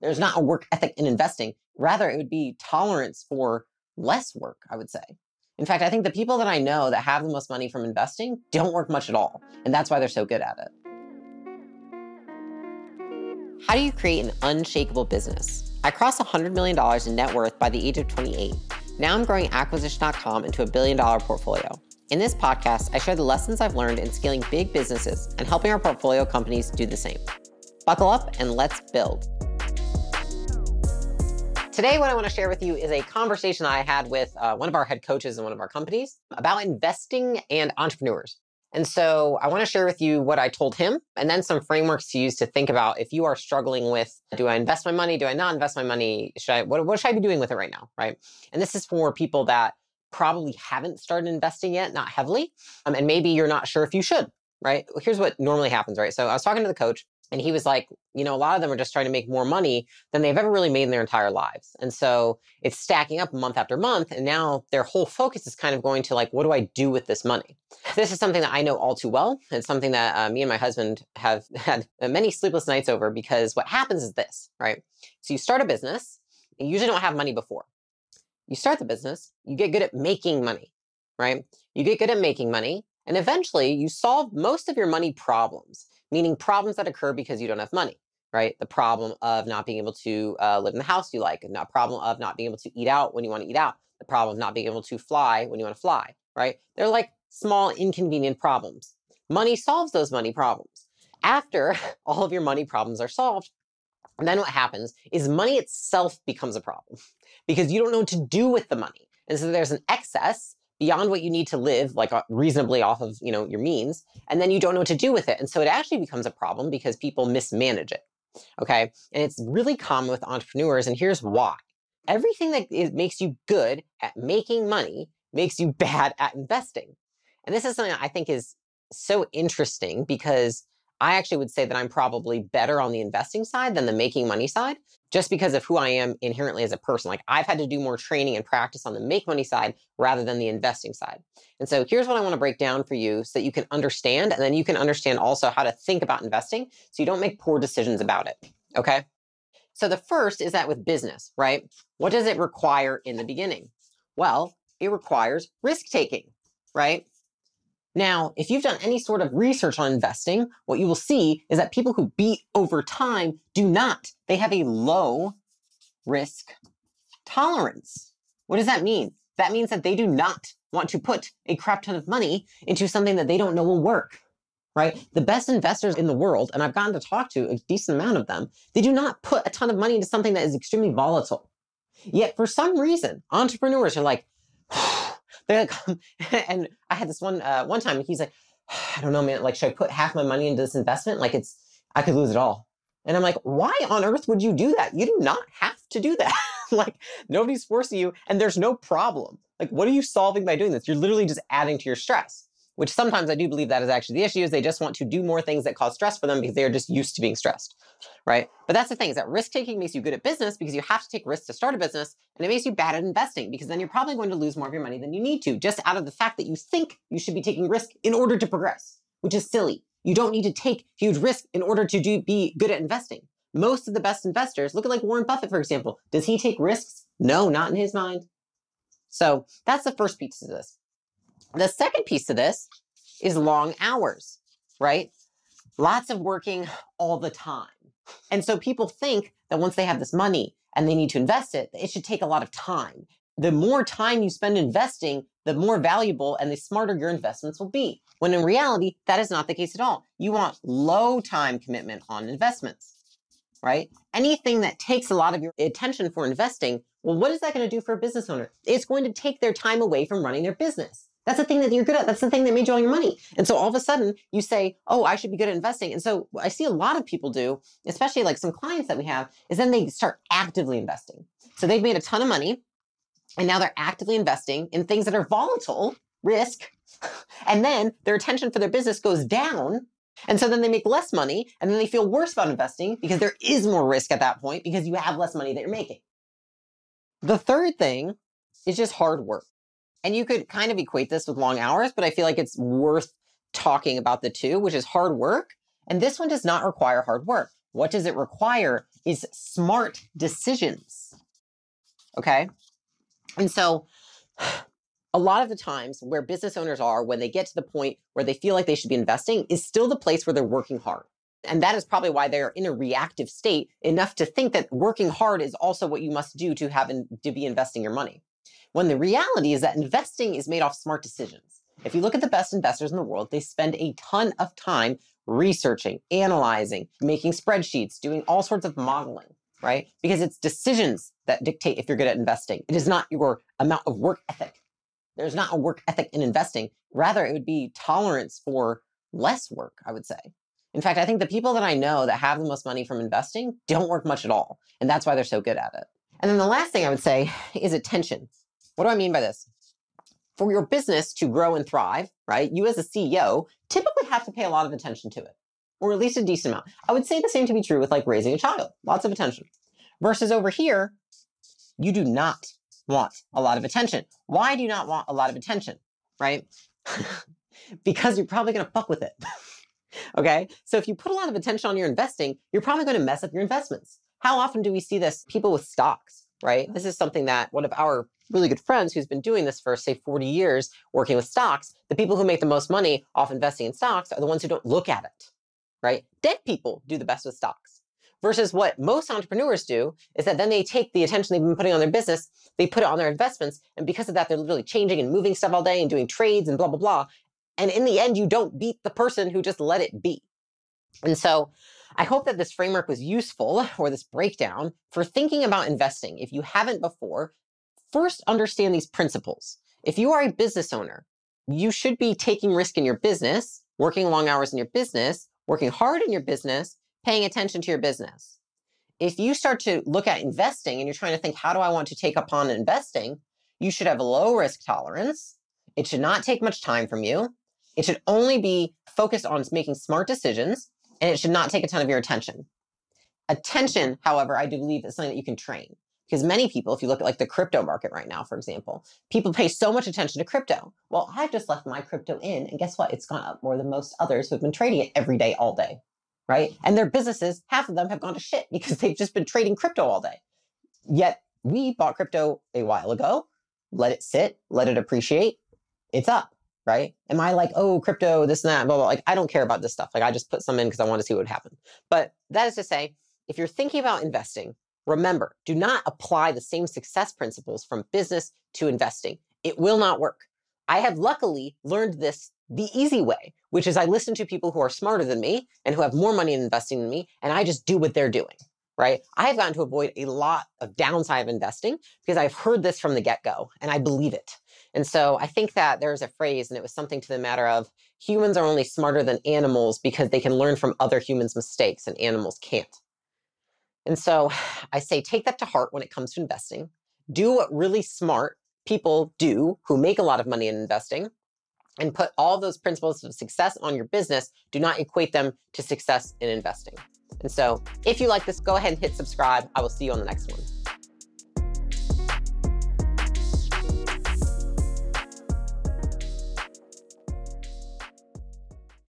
there's not a work ethic in investing. Rather, it would be tolerance for less work, I would say. In fact, I think the people that I know that have the most money from investing don't work much at all. And that's why they're so good at it. How do you create an unshakable business? I crossed $100 million in net worth by the age of 28. Now I'm growing acquisition.com into a billion dollar portfolio. In this podcast, I share the lessons I've learned in scaling big businesses and helping our portfolio companies do the same. Buckle up and let's build. Today, what I want to share with you is a conversation I had with uh, one of our head coaches in one of our companies about investing and entrepreneurs. And so I want to share with you what I told him and then some frameworks to use to think about if you are struggling with do I invest my money? Do I not invest my money? Should I, what, what should I be doing with it right now? Right. And this is for people that probably haven't started investing yet, not heavily. Um, and maybe you're not sure if you should. Right. Here's what normally happens. Right. So I was talking to the coach and he was like, you know, a lot of them are just trying to make more money than they've ever really made in their entire lives. And so it's stacking up month after month. And now their whole focus is kind of going to like, what do I do with this money? This is something that I know all too well. It's something that uh, me and my husband have had many sleepless nights over because what happens is this, right? So you start a business, you usually don't have money before. You start the business, you get good at making money, right? You get good at making money. And eventually you solve most of your money problems meaning problems that occur because you don't have money, right? The problem of not being able to uh, live in the house you like, the problem of not being able to eat out when you want to eat out, the problem of not being able to fly when you want to fly, right? They're like small inconvenient problems. Money solves those money problems. After all of your money problems are solved, and then what happens is money itself becomes a problem because you don't know what to do with the money. And so there's an excess beyond what you need to live like uh, reasonably off of you know your means and then you don't know what to do with it and so it actually becomes a problem because people mismanage it okay? And it's really common with entrepreneurs and here's why. Everything that is, makes you good at making money makes you bad at investing. And this is something i think is so interesting because I actually would say that I'm probably better on the investing side than the making money side, just because of who I am inherently as a person. Like I've had to do more training and practice on the make money side rather than the investing side. And so here's what I want to break down for you so that you can understand, and then you can understand also how to think about investing so you don't make poor decisions about it. Okay. So the first is that with business, right? What does it require in the beginning? Well, it requires risk taking, right? Now, if you've done any sort of research on investing, what you will see is that people who beat over time do not. They have a low risk tolerance. What does that mean? That means that they do not want to put a crap ton of money into something that they don't know will work. Right? The best investors in the world, and I've gotten to talk to a decent amount of them, they do not put a ton of money into something that is extremely volatile. Yet for some reason, entrepreneurs are like, they're like, and I had this one uh, one time. He's like, I don't know, man. Like, should I put half my money into this investment? Like, it's I could lose it all. And I'm like, why on earth would you do that? You do not have to do that. like, nobody's forcing you, and there's no problem. Like, what are you solving by doing this? You're literally just adding to your stress which sometimes I do believe that is actually the issue is they just want to do more things that cause stress for them because they're just used to being stressed, right? But that's the thing is that risk taking makes you good at business because you have to take risks to start a business and it makes you bad at investing because then you're probably going to lose more of your money than you need to just out of the fact that you think you should be taking risk in order to progress, which is silly. You don't need to take huge risk in order to do, be good at investing. Most of the best investors, look at like Warren Buffett, for example. Does he take risks? No, not in his mind. So that's the first piece of this. The second piece of this is long hours, right? Lots of working all the time. And so people think that once they have this money and they need to invest it, it should take a lot of time. The more time you spend investing, the more valuable and the smarter your investments will be. When in reality, that is not the case at all. You want low time commitment on investments, right? Anything that takes a lot of your attention for investing, well, what is that going to do for a business owner? It's going to take their time away from running their business. That's the thing that you're good at. That's the thing that made you all your money. And so all of a sudden you say, oh, I should be good at investing. And so I see a lot of people do, especially like some clients that we have, is then they start actively investing. So they've made a ton of money and now they're actively investing in things that are volatile, risk. And then their attention for their business goes down. And so then they make less money and then they feel worse about investing because there is more risk at that point because you have less money that you're making. The third thing is just hard work. And you could kind of equate this with long hours, but I feel like it's worth talking about the two, which is hard work. And this one does not require hard work. What does it require is smart decisions. Okay. And so, a lot of the times where business owners are when they get to the point where they feel like they should be investing is still the place where they're working hard. And that is probably why they're in a reactive state enough to think that working hard is also what you must do to have in, to be investing your money. When the reality is that investing is made off smart decisions. If you look at the best investors in the world, they spend a ton of time researching, analyzing, making spreadsheets, doing all sorts of modeling, right? Because it's decisions that dictate if you're good at investing. It is not your amount of work ethic. There's not a work ethic in investing. Rather, it would be tolerance for less work, I would say. In fact, I think the people that I know that have the most money from investing don't work much at all. And that's why they're so good at it. And then the last thing I would say is attention. What do I mean by this? For your business to grow and thrive, right, you as a CEO typically have to pay a lot of attention to it, or at least a decent amount. I would say the same to be true with like raising a child, lots of attention. Versus over here, you do not want a lot of attention. Why do you not want a lot of attention, right? because you're probably going to fuck with it. okay? So if you put a lot of attention on your investing, you're probably going to mess up your investments. How often do we see this? People with stocks, right? This is something that one of our really good friends who's been doing this for, say, 40 years, working with stocks, the people who make the most money off investing in stocks are the ones who don't look at it, right? Dead people do the best with stocks. Versus what most entrepreneurs do is that then they take the attention they've been putting on their business, they put it on their investments, and because of that, they're literally changing and moving stuff all day and doing trades and blah, blah, blah. And in the end, you don't beat the person who just let it be. And so I hope that this framework was useful or this breakdown for thinking about investing. If you haven't before, first understand these principles. If you are a business owner, you should be taking risk in your business, working long hours in your business, working hard in your business, paying attention to your business. If you start to look at investing and you're trying to think, how do I want to take upon investing? You should have a low risk tolerance. It should not take much time from you. It should only be focused on making smart decisions and it should not take a ton of your attention. Attention, however, I do believe is something that you can train. Because many people, if you look at like the crypto market right now, for example, people pay so much attention to crypto. Well, I've just left my crypto in, and guess what? It's gone up more than most others who have been trading it every day, all day, right? And their businesses, half of them have gone to shit because they've just been trading crypto all day. Yet we bought crypto a while ago, let it sit, let it appreciate, it's up, right? Am I like, oh, crypto, this and that, blah, blah. Like, I don't care about this stuff. Like, I just put some in because I want to see what would happen. But that is to say, if you're thinking about investing, Remember, do not apply the same success principles from business to investing. It will not work. I have luckily learned this the easy way, which is I listen to people who are smarter than me and who have more money in investing than me, and I just do what they're doing, right? I have gotten to avoid a lot of downside of investing because I've heard this from the get go and I believe it. And so I think that there's a phrase, and it was something to the matter of humans are only smarter than animals because they can learn from other humans' mistakes and animals can't. And so I say take that to heart when it comes to investing. Do what really smart people do who make a lot of money in investing and put all those principles of success on your business. Do not equate them to success in investing. And so if you like this, go ahead and hit subscribe. I will see you on the next one.